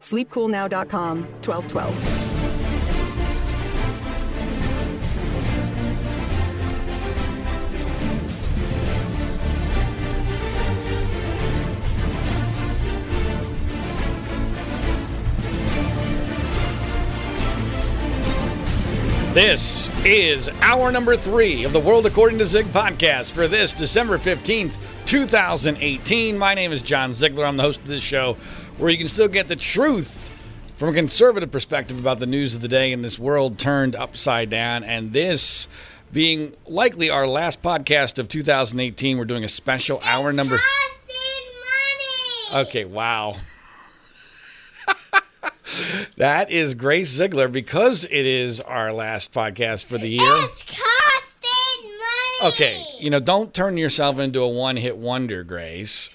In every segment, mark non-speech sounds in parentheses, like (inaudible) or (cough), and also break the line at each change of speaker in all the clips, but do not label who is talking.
Sleepcoolnow.com 1212.
This is hour number three of the World According to Zig podcast for this December 15th, 2018. My name is John Ziegler. I'm the host of this show where you can still get the truth from a conservative perspective about the news of the day in this world turned upside down. And this being likely our last podcast of 2018, we're doing a special hour number. Okay, wow. (laughs) that is Grace Ziegler because it is our last podcast for the year.
It's costing money.
Okay, you know, don't turn yourself into a one hit wonder, Grace.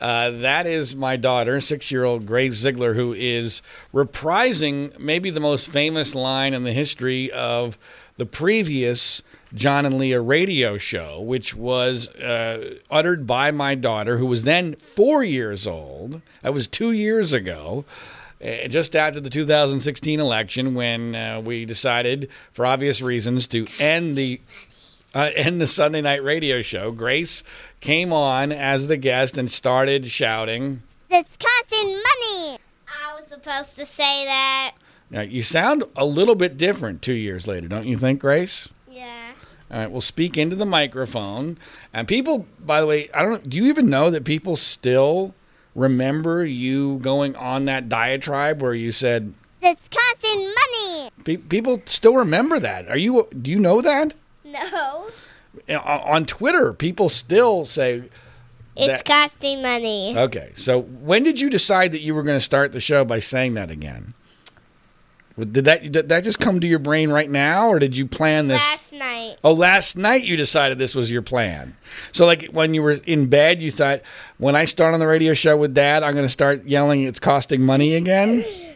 Uh, that is my daughter, six year old Grace Ziegler, who is reprising maybe the most famous line in the history of the previous John and Leah radio show, which was uh, uttered by my daughter, who was then four years old. That was two years ago. Uh, just after the 2016 election, when uh, we decided, for obvious reasons, to end the uh, end the Sunday night radio show, Grace came on as the guest and started shouting.
It's costing money. I was supposed to say that.
Now, you sound a little bit different two years later, don't you think, Grace?
Yeah.
All right, we'll speak into the microphone. And people, by the way, I don't. Do you even know that people still remember you going on that diatribe where you said
It's costing money.
pe- people still remember that? Are you? Do you know that? (laughs)
No.
Uh, On Twitter, people still say.
It's
That-
costing money.
Okay, so when did you decide that you were going to start the show by saying that again? Did that did that just come to your brain right now, or did you plan this?
Last night.
Oh, last night you decided this was your plan. So, like when you were in bed, you thought, when I start on the radio show with Dad, I'm going to start yelling, "It's costing money again." (laughs)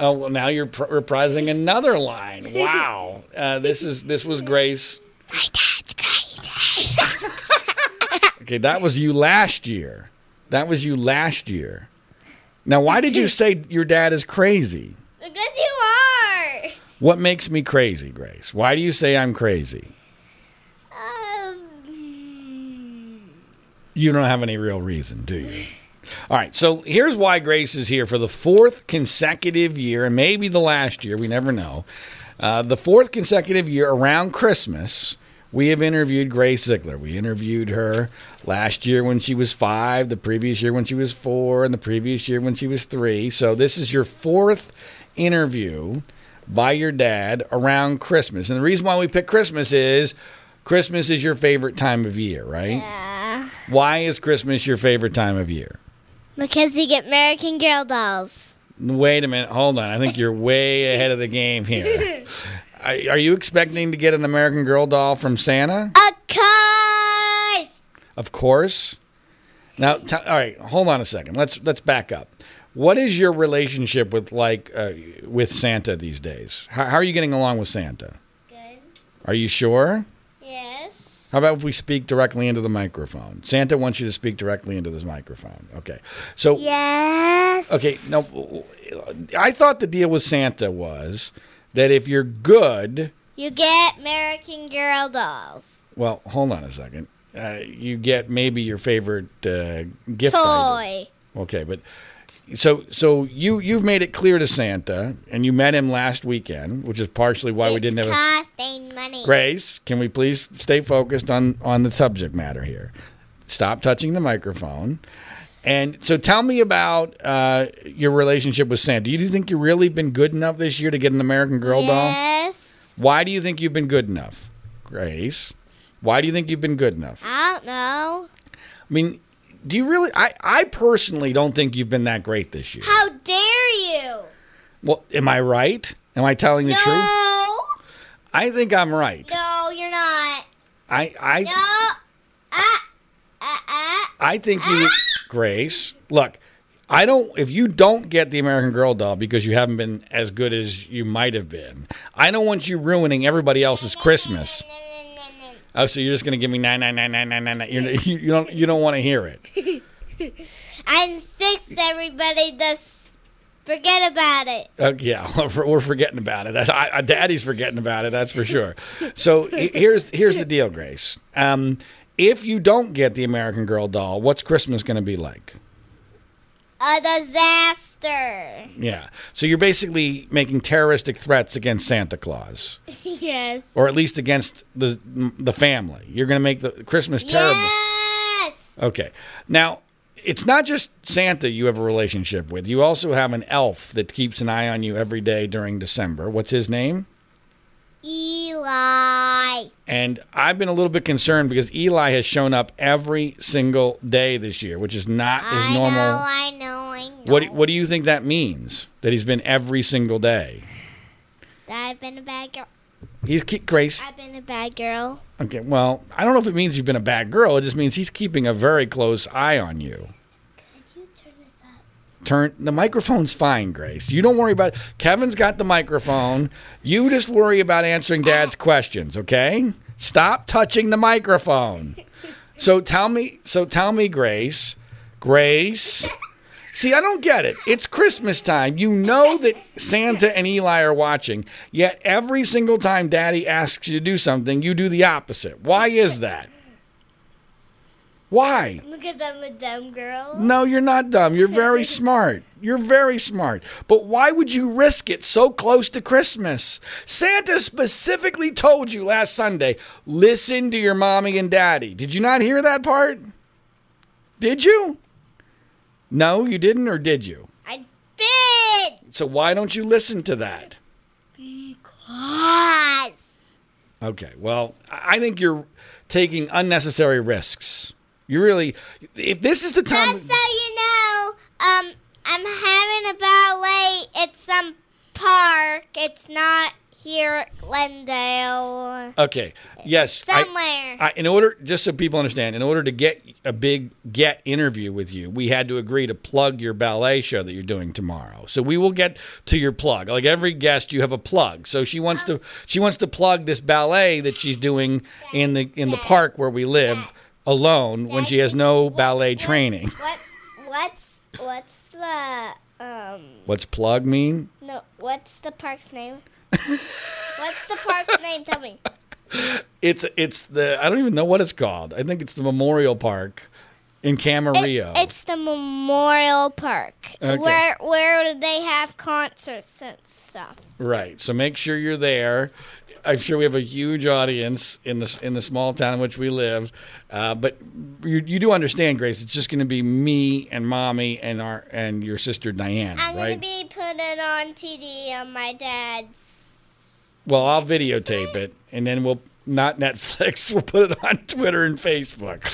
Oh, well, now you're pr- reprising another line. (laughs) Wow, uh, this is this was Grace.
My dad's crazy. (laughs)
Okay, that was you last year. That was you last year. Now, why did you (laughs) say your dad is crazy?
because you are.
What makes me crazy, Grace? Why do you say I'm crazy?
Um,
You don't have any real reason, do you? All right, so here's why Grace is here for the fourth consecutive year, and maybe the last year, we never know. Uh, the fourth consecutive year around Christmas, we have interviewed Grace Ziegler. We interviewed her last year when she was five, the previous year when she was four, and the previous year when she was three. So this is your fourth interview by your dad around Christmas. And the reason why we pick Christmas is Christmas is your favorite time of year, right?
yeah.
Why is Christmas your favorite time of year?
Because you get American Girl dolls.
Wait a minute. Hold on. I think you're way (laughs) ahead of the game here. (laughs) Are are you expecting to get an American Girl doll from Santa?
Of course.
Of course. Now, t- all right. Hold on a second. Let's let's back up. What is your relationship with like uh, with Santa these days? How, how are you getting along with Santa?
Good.
Are you sure? How about if we speak directly into the microphone? Santa wants you to speak directly into this microphone. Okay. So
Yes.
Okay, no, I thought the deal with Santa was that if you're good,
You get American Girl dolls.
well, hold on a second, uh, you get maybe your favorite uh, gift item.
Toy.
Okay, but So so you you've made it clear to Santa, and you met him last weekend, which is partially why we didn't have a
costing money.
Grace, can we please stay focused on on the subject matter here? Stop touching the microphone. And so, tell me about uh, your relationship with Santa. Do you think you've really been good enough this year to get an American Girl doll?
Yes.
Why do you think you've been good enough, Grace? Why do you think you've been good enough?
I don't know.
I mean, do you really? I, I personally don't think you've been that great this year.
How dare you?
Well, am I right? Am I telling the
no.
truth? I think I'm right.
No, you're not.
I I
No. Ah. Ah. Ah.
I think you, Grace. Look, I don't. If you don't get the American Girl doll because you haven't been as good as you might have been, I don't want you ruining everybody else's Christmas. Oh, so you're just gonna give me nine nine nine nine nine nine? nine. You're, (laughs) you you don't you don't want to hear it. (laughs)
I'm six, everybody. Just forget about it.
Uh, yeah, (laughs) we're we're forgetting about it. I, I, Daddy's forgetting about it. That's for sure. So here's here's the deal, Grace. Um, if you don't get the American Girl doll, what's Christmas going to be like?
A disaster.
Yeah. So you're basically making terroristic threats against Santa Claus, (laughs)
yes.
or at least against the the family. You're going to make the Christmas terrible.
Yes.
Okay. Now, it's not just Santa you have a relationship with. You also have an elf that keeps an eye on you every day during December. What's his name?
Eli.
And I've been a little bit concerned because Eli has shown up every single day this year, which is not his
I
normal.
know, I know, I know.
What do- What do you think that means? That he's been every single day?
I've been a bad girl.
He's keep Grace.
I've been a bad girl.
Okay, well, I don't know if it means you've been a bad girl. It just means he's keeping a very close eye on you.
Could you turn this up?
Turn the microphone's fine, Grace. You don't worry about. Kevin's got the microphone. You just worry about answering Dad's questions. Okay? Stop touching the microphone. So tell me. So tell me, Grace. Grace. See, I don't get it. It's Christmas time. You know that Santa and Eli are watching, yet every single time Daddy asks you to do something, you do the opposite. Why is that? Why?
Because I'm a dumb girl.
No, you're not dumb. You're very (laughs) smart. You're very smart. But why would you risk it so close to Christmas? Santa specifically told you last Sunday, listen to your mommy and daddy. Did you not hear that part? Did you? No, you didn't, or did you?
I did.
So why don't you listen to that?
Because.
Okay, well, I I think you're taking unnecessary risks. You really, if this is the time.
Just so you know, um, I'm having a ballet at some park. It's not here at Glendale.
Okay, yes.
Somewhere.
I, in order, just so people understand, in order to get a big get interview with you, we had to agree to plug your ballet show that you're doing tomorrow. So we will get to your plug. Like every guest, you have a plug. So she wants to she wants to plug this ballet that she's doing in the in the park where we live alone when she has no ballet training. (laughs)
What? What's what's the um?
What's plug mean?
No, what's the park's name? what's the park's (laughs) name? Tell me.
It's it's the I don't even know what it's called. I think it's the Memorial Park in Camarillo.
It's the Memorial Park,
Okay.
where where they have concerts and stuff.
Right. So make sure you're there. I'm sure we have a huge audience in the in the small town in which we live, uh, but you, you do understand, Grace. It's just going to be me and mommy and our and your sister Diane,
I'm
right?
gonna be putting on TD on my dad's.
well, I'll videotape it, and then we'll not Netflix. (laughs) We'll put it on Twitter and Facebook.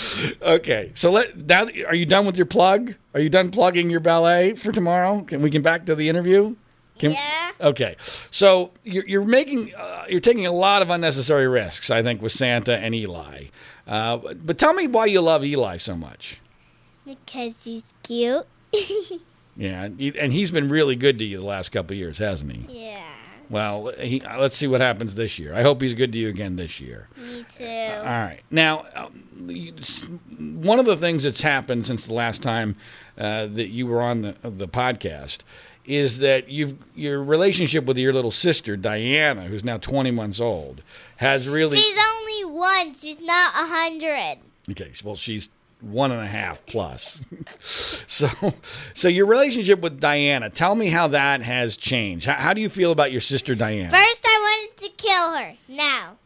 Okay. So let now. Are you done with your plug? Are you done plugging your ballet for tomorrow? Can we get back to the interview? Can-
yeah.
Okay, so you're, you're making uh, you're taking a lot of unnecessary risks, I think, with Santa and Eli. Uh, but tell me why you love Eli so much.
Because he's cute. (laughs)
Yeah, and he's been really good to you the last couple of years, hasn't he?
yeah.
Well, he, let's see what happens this year. I hope he's good to you again this year.
Me too.
All right. Now, um, one of the things that's happened since the last time uh, that you were on the the podcast is that you've your relationship with your little sister Diana, who's now 20 months old, has really
She's only one. She's not a hundred.
okay. Well, she's one and a half plus. (laughs) so, so your relationship with Diana. Tell me how that has changed. How, how do you feel about your sister Diana?
First, I wanted to kill her. Now,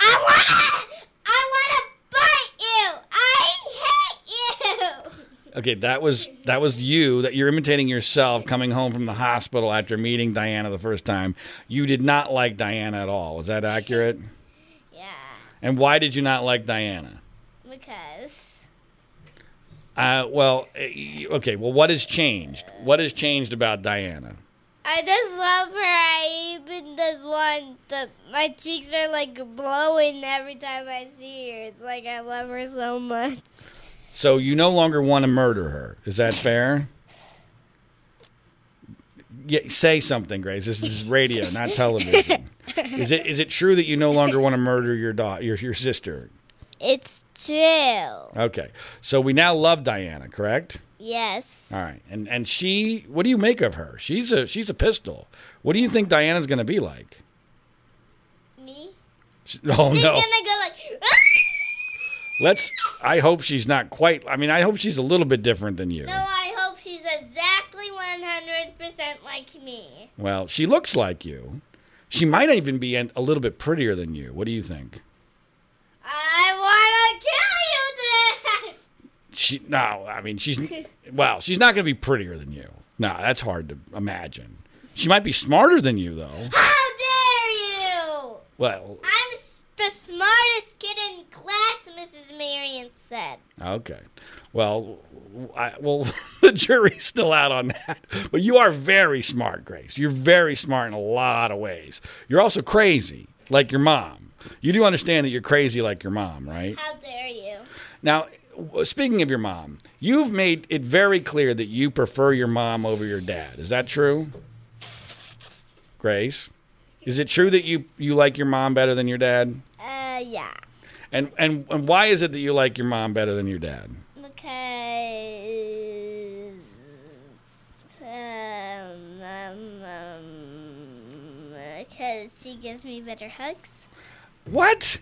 I wanna, I wanna bite you. I hate you.
Okay, that was that was you that you're imitating yourself coming home from the hospital after meeting Diana the first time. You did not like Diana at all. Was that accurate? (laughs)
Yeah,
And why did you not like Diana?
because
Uh, well, eh, okay. Well, what has changed? What has changed about Diana?
I just love her. I even just want the my cheeks are like glowing every time I see her. It's like I love her so much.
So you no longer want to murder her. Is that fair? Yeah, say something, Grace. This is radio, not television. (laughs) Is it is it true that you no longer want to murder your daughter, your your sister?
It's true.
Okay. So we now love Diana, correct?
Yes.
All right. And and she, what do you make of her? She's a she's a pistol. What do you think Diana's going to be like?
Me?
She- oh
She's
no.
gonna go like.
Let's I hope she's not quite I mean I hope she's a little bit different than you.
No, I hope she's exactly 100% like me.
Well, she looks like you. She might even be a little bit prettier than you. What do you think?
I want to kill you today.
She no, I mean she's well, she's not going to be prettier than you. No, that's hard to imagine. She might be smarter than you though.
How dare you?
Well,
I'm the smartest kid in class, Mrs. Marion said.
okay. Well, I, well, (laughs) the jury's still out on that. But you are very smart, Grace. You're very smart in a lot of ways. You're also crazy, like your mom. You do understand that you're crazy like your mom, right?
How dare you?
Now, speaking of your mom, you've made it very clear that you prefer your mom over your dad. Is that true? Grace? Is it true that you, you like your mom better than your dad?
Uh, yeah.
And, and and why is it that you like your mom better than your dad?
Because. Um, um, um, because she gives me better hugs.
What?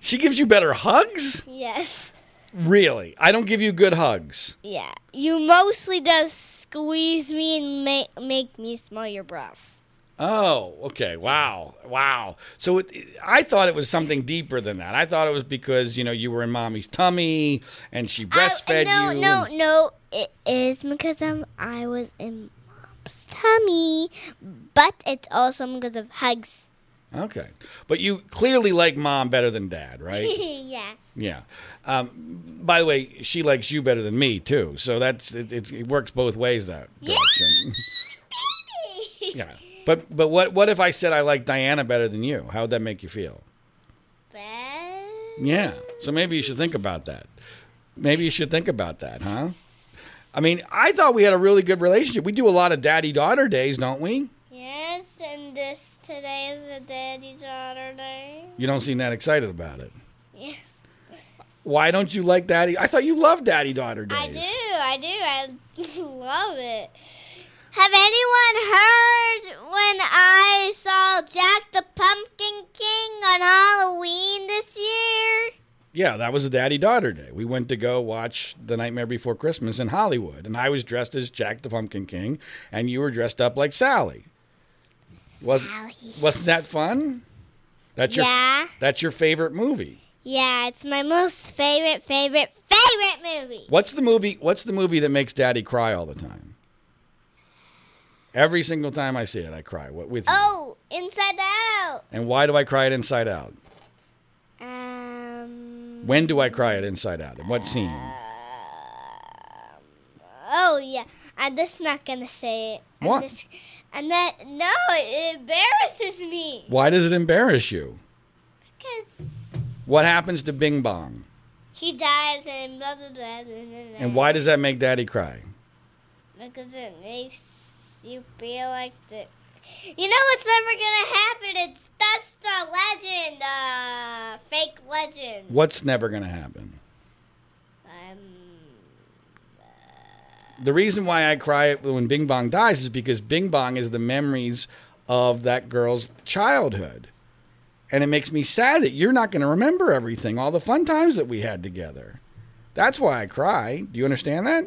She gives you better hugs?
Yes.
Really? I don't give you good hugs.
Yeah. You mostly just squeeze me and make, make me smell your breath.
Oh, okay. Wow. Wow. So it, I thought it was something deeper than that. I thought it was because, you know, you were in mommy's tummy and she breastfed
no,
you.
No,
and-
no, It is because um, I was in mom's tummy, but it's also because of hugs.
Okay. But you clearly like mom better than dad, right? (laughs)
yeah.
yeah. Um, by the way, she likes you better than me, too. So that's it, it, it works both ways that direction. (laughs) (laughs) yeah. But but what what if I said I like Diana better than you? How would that make you feel?
Bad.
Yeah. So maybe you should think about that. Maybe you should think about that, huh? I mean, I thought we had a really good relationship. We do a lot of daddy daughter days, don't we?
Yes, and this today is a daddy daughter day.
You don't seem that excited about it.
Yes.
Why don't you like daddy? I thought you loved daddy daughter days.
I do, I do, I (laughs) love it. Have anyone heard when I saw Jack the Pumpkin King on Halloween this year?
Yeah, that was a daddy daughter day. We went to go watch The Nightmare Before Christmas in Hollywood, and I was dressed as Jack the Pumpkin King, and you were dressed up like Sally. Was wasn't that fun? That's your
Yeah.
that's your favorite movie.
Yeah, it's my most favorite, favorite, favorite movie.
What's the movie? What's the movie that makes Daddy cry all the time? Every single time I see it, I cry. What with you?
Oh, Inside Out.
And why do I cry it Inside Out?
Um.
When do I cry it Inside Out? In what scene?
Oh yeah, I'm just not gonna say it. I'm
What?
Just, and that no, it embarrasses me.
Why does it embarrass you?
Cause
What happens to Bing Bong?
he dies and blah blah blah. blah, blah, blah.
And why does that make Daddy cry?
Because it makes you feel like the. You know what's never gonna happen? It's that's the legend, uh, fake legend.
What's never to happen?
Um,
The reason why I cry when Bing Bong dies is because Bing Bong is the memories of that girl's childhood. And it makes me sad that you're not going to remember everything, all the fun times that we had together. That's why I cry. Do you understand that?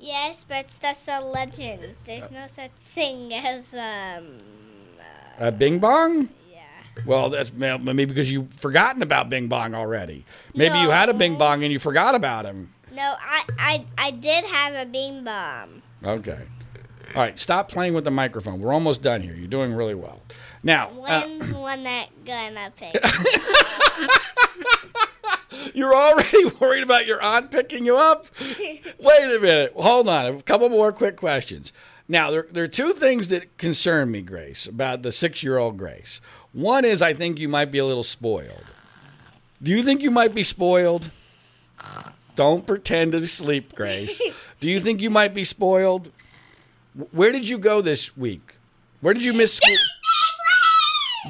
Yes, but that's a legend. There's no such thing as um.
Uh, Bing Bong?
Yeah.
Well, that's maybe because you've forgotten about Bing Bong already. Maybe you had a Bing Bong and you forgot about him.
No, I I I did have a Bing bomb.
Okay. All right, stop playing with the microphone. We're almost done here. You're doing really well. Now, uh,
When's one that gonna pick? (laughs) (laughs)
you're already (laughs) worried about your aunt picking you up? (laughs) Wait a minute. Hold on. A couple more quick questions. Now, there, there are two things that concern me, Grace, about the six year old Grace. One is I think you might be a little spoiled. Do you think you might be spoiled? Don't pretend to sleep, Grace. Do you think you might be spoiled? Where did you go this week? Where did you miss school?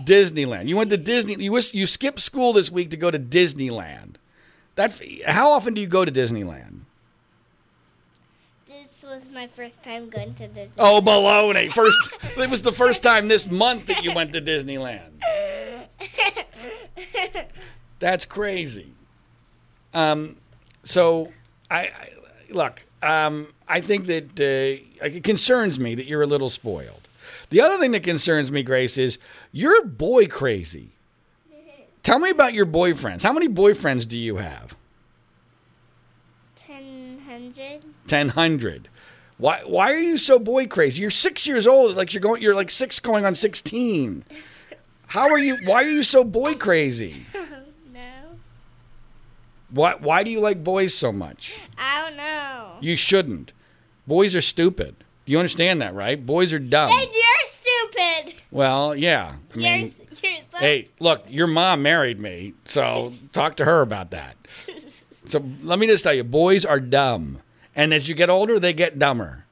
Disneyland. You went to Disney. You was, you skipped school this week to go to Disneyland. That how often do you go to Disneyland?
this was my first time going to Disney.
Oh, baloney! First, (laughs) it was the first time this month that you went to Disneyland. That's crazy. Um, so I, I look. Um, I think that uh, it concerns me that you're a little spoiled. The other thing that concerns me, Grace, is you're boy crazy. Tell me about your boyfriends. How many boyfriends do you have?
Ten hundred.
Ten hundred. Why? Why are you so boy crazy? You're six years old. Like you're going. You're like six going on sixteen. How are you? Why are you so boy crazy? (laughs)
No.
Why? Why do you like boys so much?
I don't know.
You shouldn't. Boys are stupid. You understand that, right? Boys are dumb.
Hey, you're.
Well, yeah. I
You're,
mean,
you're
hey, look, your mom married me, so (laughs) talk to her about that. So let me just tell you, boys are dumb, and as you get older, they get dumber.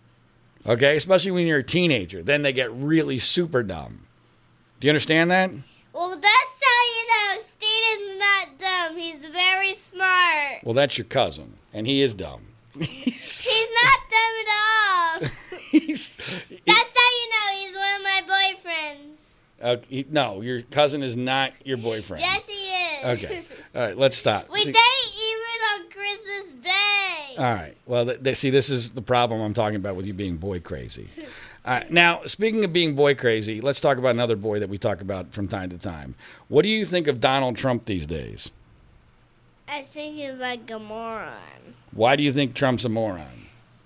Okay, especially when you're a teenager, then they get really super dumb. Do you understand that?
Well, that's how you know Steven's not dumb. He's very smart.
Well, that's your cousin, and he is dumb.
He's not dumb at all. (laughs)
He's,
That's how you know he's one of my boyfriends.
uh, he- no, your cousin is not your boyfriend.
Yes, he is.
Okay. (laughs) All right, let's stop.
we
See-
date even on Christmas Day.
All right. Well, th- th- see, this is the problem I'm talking about with you being boy crazy. Right. Now, speaking of being boy crazy, let's talk about another boy that we talk about from time to time. What do you think of Donald Trump these days?
I think he's like a moron.
Why do you think Trump's a moron?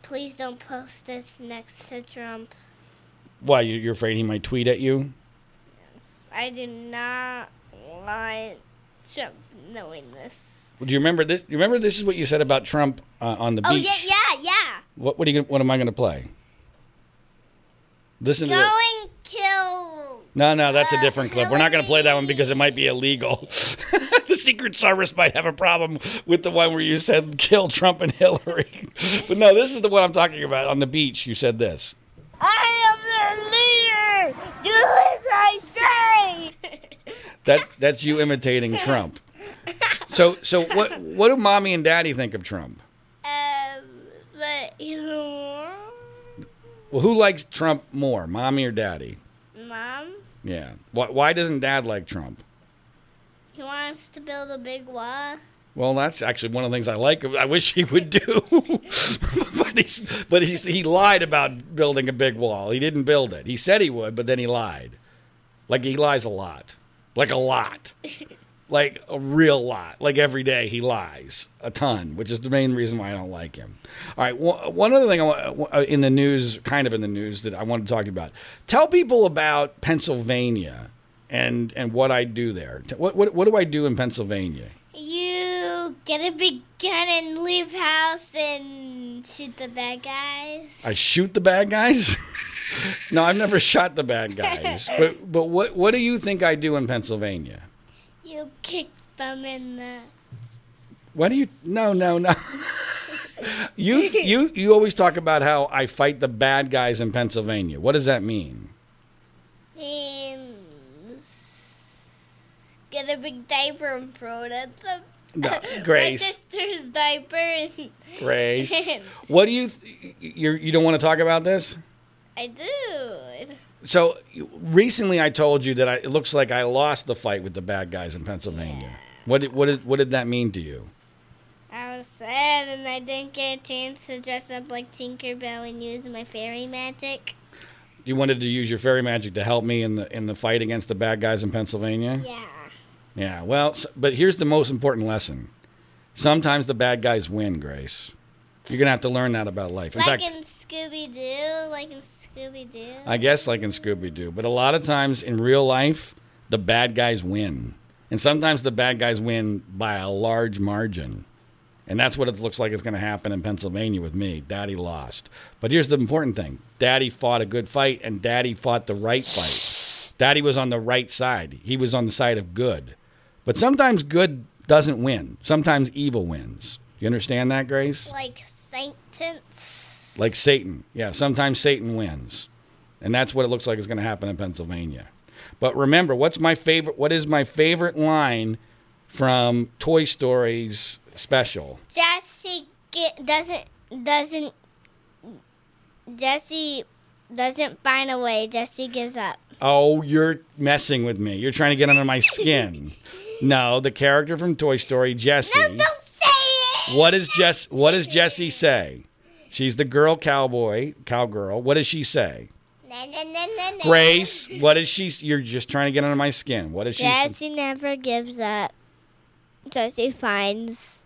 Please don't post this next to Trump.
Why you- you're afraid he might tweet at you?
Yes, I do not want Trump knowing this.
Do you remember this? You remember this is what you said about Trump uh, on the
Oh
beach?
yeah, yeah, yeah.
What, what are you? Gonna, what am I going to play? Listen to.
Go
The,
and kill.
No, no, that's a
uh,
different clip. We're not going to play that one because it might be illegal. (laughs) the Secret Service might have a problem with the one where you said kill Trump and Hillary. (laughs) but no, this is the one I'm talking about. On the beach, you said this.
I am the leader. Do as I say.
That's that's you imitating Trump. So so what what do mommy and daddy think of Trump?
um, but he's a.
Well, who likes Trump more, mommy or daddy?
Mom,
Yeah. Why, why doesn't dad like Trump?
he wants to build a big wall.
Well, that's actually one of the things I like. I wish he would do, (laughs) but he's but he's, he lied about building a big wall. He didn't build it. He said he would, but then he lied. Like he lies a lot, like a lot, (laughs) like a real lot. Like every day he lies a ton, which is the main reason why I don't like him. All right, one one other thing I want, uh, in the news, kind of in the news that I want to talk about. Tell people about Pennsylvania and and what I do there. What what what do I do in Pennsylvania?
You get a big gun and leave house and shoot the bad guys.
I shoot the bad guys? (laughs) no, I've never shot the bad guys. (laughs) But but what what do you think I do in Pennsylvania?
You kick them in the.
What do you No, no, no. (laughs) you you you always talk about how I fight the bad guys in Pennsylvania. What does that mean?
means get a big diaper and throw it at them.
No, (laughs) Grace.
My sister's diaper. And (laughs)
Grace. What do you th- you you don't want to talk about this?
I do.
So recently I told you that I, it looks like I lost the fight with the bad guys in Pennsylvania. What did, what did what did that mean to you?
I don't sad, and I didn't get a chance to dress up like Tinkerbell and use my fairy magic.
You wanted to use your fairy magic to help me in the in the fight against the bad guys in Pennsylvania.
Yeah.
Yeah. Well, s- but here's the most important lesson. Sometimes the bad guys win, Grace. You're gonna have to learn that about life. In
like
fact,
in Scooby Doo, like in Scooby Doo.
I guess like in Scooby Doo, but a lot of times in real life, the bad guys win. And sometimes the bad guys win by a large margin. And that's what it looks like is going to happen in Pennsylvania with me. Daddy lost. But here's the important thing Daddy fought a good fight, and Daddy fought the right fight. Daddy was on the right side, he was on the side of good. But sometimes good doesn't win, sometimes evil wins. You understand that, Grace?
like Saintance.
Like Satan. Yeah, sometimes Satan wins. And that's what it looks like is going to happen in Pennsylvania. But remember, what's my favorite what is my favorite line from Toy Story's special?
Jessie get, doesn't doesn't Jessie doesn't find a way. Jessie gives up.
Oh, you're messing with me. You're trying to get under my skin. (laughs) no, the character from Toy Story, Jessie.
No, don't say it.
What does Jess what does Jessie say? She's the girl cowboy, cowgirl. What does she say?
Na, na, na, na, na.
Grace, what is she you're just trying to get under my skin. What does she say?
Jessie never gives up. Jessie finds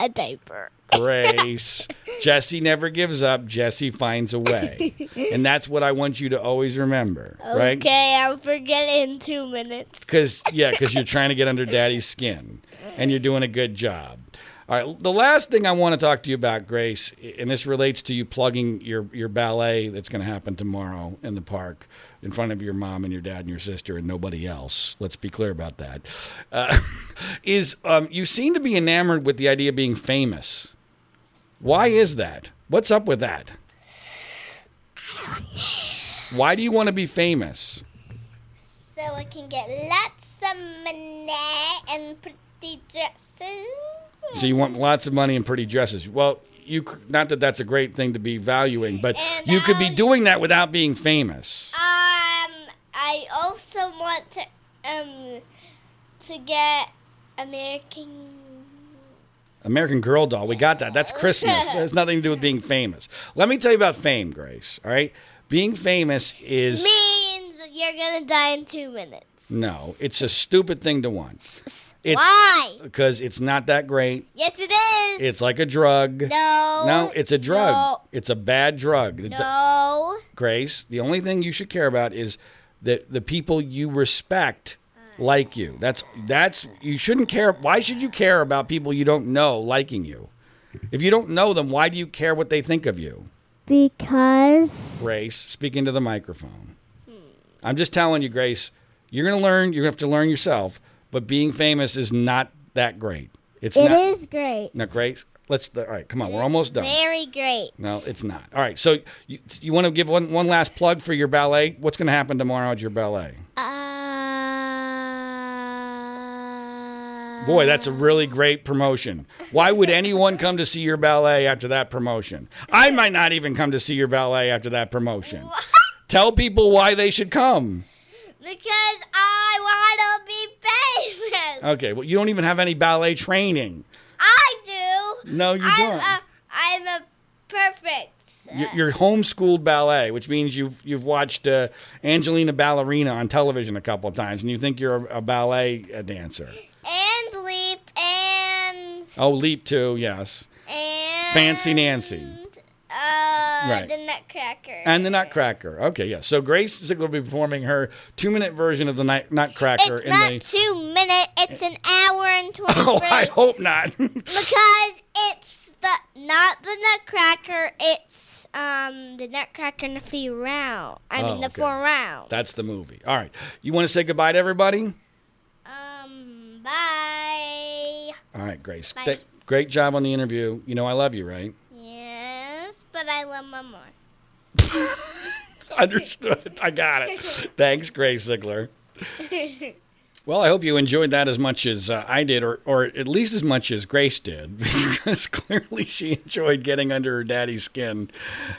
a diaper.
Grace. Jessie never gives up. Jessie finds a way. (laughs) And that's what I want you to always remember, right?
Okay, I'll forget it in two minutes.
Because, yeah, because you're trying to get under daddy's skin and you're doing a good job. All right. The last thing I want to talk to you about, Grace, and this relates to you plugging your, your ballet that's going to happen tomorrow in the park in front of your mom and your dad and your sister and nobody else. Let's be clear about that. Uh, (laughs) is um, you seem to be enamored with the idea of being famous. Why is that? What's up with that? Why do you want to be famous?
So I can get lots of money and pretty dresses.
So you want lots of money and pretty dresses. Well, you not that that's a great thing to be valuing, but
And
you could be doing that without being famous.
Um, I also want to um to get American.
American Girl doll, we got that. That's Christmas. That has (laughs) nothing to do with being famous. Let me tell you about fame, Grace. All right, being famous is
Means you're gonna die in two minutes.
no, it's a stupid thing to want. It's
Why?
because it's not that great.
Yes, it is.
It's like a drug.
no.
No, it's a drug.
No.
It's a bad drug.
No.
Grace, the only thing you should care about is that the people you respect like you. That's that's you shouldn't care. Why should you care about people you don't know liking you? If you don't know them, why do you care what they think of you?
Because.
Grace, speaking to the microphone. I'm just telling you, Grace, you're going to learn, you're going to have to learn yourself, but being famous is not that great. It's
It
not
is great.
No, Grace. Let's all right, come on. We're almost done.
Very great.
No, it's not. All right. So you, you want to give one, one last plug for your ballet? What's going to happen tomorrow at your ballet?
Uh.
Boy, that's a really great promotion. Why would anyone come to see your ballet after that promotion? I might not even come to see your ballet after that promotion. (laughs) Tell people why they should come.
Because I want to be famous. (laughs)
Okay, well, you don't even have any ballet training.
I do.
No, you
I'm
don't.
A, I'm a perfect.
You're, homeschooled ballet, which means you've you've watched uh, Angelina Ballerina on television a couple of times, and you think you're a, a ballet uh, dancer.
and leap and
Oh, leap too, yes.
and
Fancy Nancy.
Uh,
Right.
Nutcracker.
And the Nutcracker. Okay, yeah. So Grace Ziegler will be performing her two minute version of the Nut- Nutcracker
it's
in
not
the.
two minutes. It's an hour and twenty (laughs)
Oh, I hope not. (laughs)
because it's the not the Nutcracker. It's um the Nutcracker in the few round. I
Oh,
mean the
okay.
four rounds.
That's the movie. All right. You want to say goodbye to everybody?
Um. Bye.
All right, Grace.
Bye.
Th- great job on the interview. You know I love you, right?
Yes, but I love Mom more. (laughs)
Understood. I got it. (laughs) Thanks, Grace Ziegler. Well, I hope you enjoyed that as much as uh, I did, or, or at least as much as Grace did, (laughs) because clearly she enjoyed getting under her daddy's skin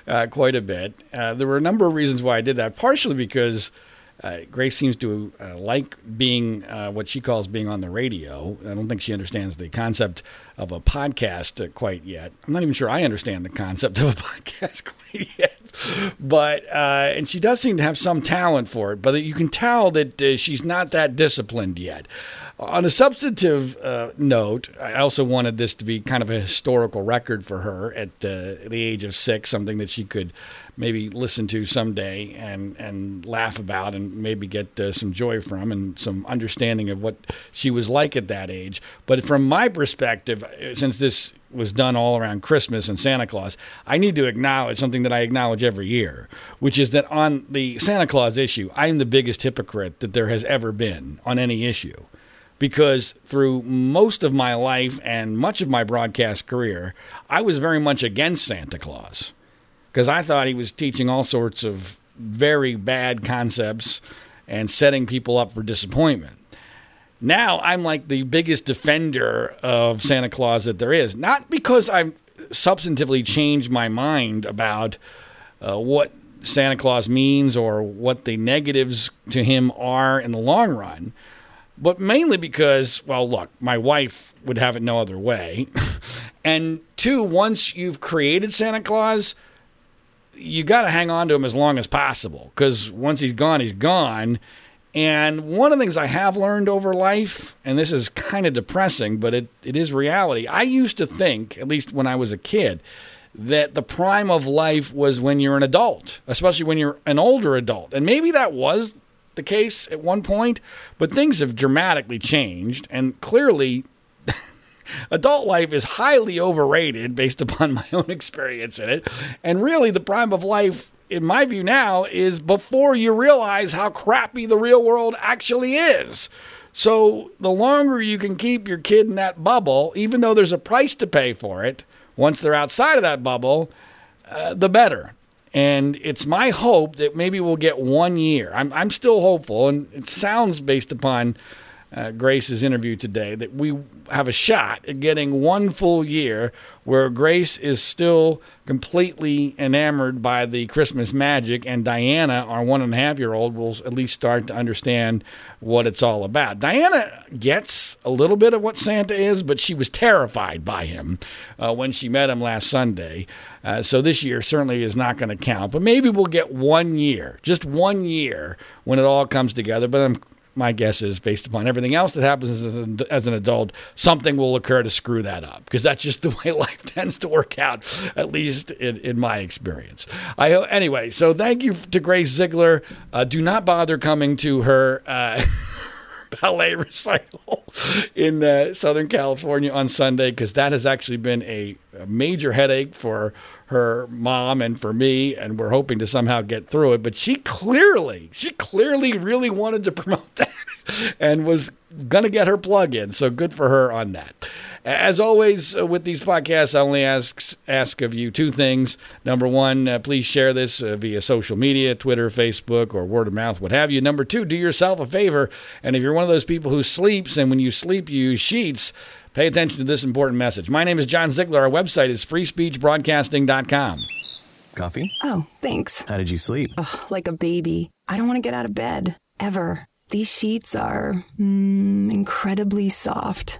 uh, quite a bit. Uh, there were a number of reasons why I did that, partially because uh, Grace seems to uh, like being uh, what she calls being on the radio. I don't think she understands the concept of a podcast uh, quite yet. I'm not even sure I understand the concept of a (laughs) podcast quite yet. But uh, and she does seem to have some talent for it, but you can tell that uh, she's not that disciplined yet. On a substantive note, I also wanted this to be kind of a historical record for her at the age of six, something that she could maybe listen to someday and, and laugh about and maybe get uh, some joy from and some understanding of what she was like at that age. But from my perspective, since this was done all around Christmas and Santa Claus, I need to acknowledge something that I acknowledge every year, which is that on the Santa Claus issue, I'm the biggest hypocrite that there has ever been on any issue because through most of my life and much of my broadcast career, I was very much against Santa Claus because I thought he was teaching all sorts of very bad concepts and setting people up for disappointment. Now I'm like the biggest defender of Santa Claus that there is, not because I've substantively changed my mind about uh, what Santa Claus means or what the negatives to him are in the long run but mainly because, well, look, my wife would have it no other way. (laughs) and two, once you've created Santa Claus, you got to hang on to him as long as possible because once he's gone, he's gone. And one of the things I have learned over life, and this is kind of depressing, but it, it is reality. I used to think, at least when I was a kid, that the prime of life was when you're an adult, especially when you're an older adult. And maybe that was the case at one point, but things have dramatically changed, and clearly, adult life is highly overrated based upon my own experience in it. And really, the prime of life, in my view now, is before you realize how crappy the real world actually is. So, the longer you can keep your kid in that bubble, even though there's a price to pay for it, once they're outside of that bubble, uh, the better. And it's my hope that maybe we'll get one year. I'm, I'm still hopeful, and it sounds based upon uh, Grace's interview today that we have a shot at getting one full year where Grace is still completely enamored by the Christmas magic, and Diana, our one and a half year old, will at least start to understand what it's all about. Diana gets a little bit of what Santa is, but she was terrified by him uh, when she met him last Sunday. Uh, so this year certainly is not going to count, but maybe we'll get one year, just one year when it all comes together. But I'm my guess is based upon everything else that happens as an, as an adult, something will occur to screw that up because that's just the (laughs) way life tends to work out, at least in, in my experience. I anyway. So thank you to Grace Ziegler. Uh, do not bother coming to her. Uh, (laughs) ballet (laughs) recital in uh, Southern California on Sunday because that has actually been a, a, major headache for her mom and for me, and we're hoping to somehow get through it. But she clearly, she clearly really wanted to (laughs) promote that and was going to get her plug in. So good for her on that. As always, uh, with these podcasts, I only ask ask of you two things. Number one, uh, please share this uh, via social media, Twitter, Facebook, or word of mouth, what have you. Number two, do yourself a favor, and if you're one of those people who sleeps and when you sleep you use sheets, pay attention to this important message. My name is John Ziegler. Our website is freespeechbroadcasting.com.
Coffee?
Oh, thanks.
How did you sleep?
Ugh, like a baby. I don't want to get out of bed ever. These sheets are mm, incredibly soft.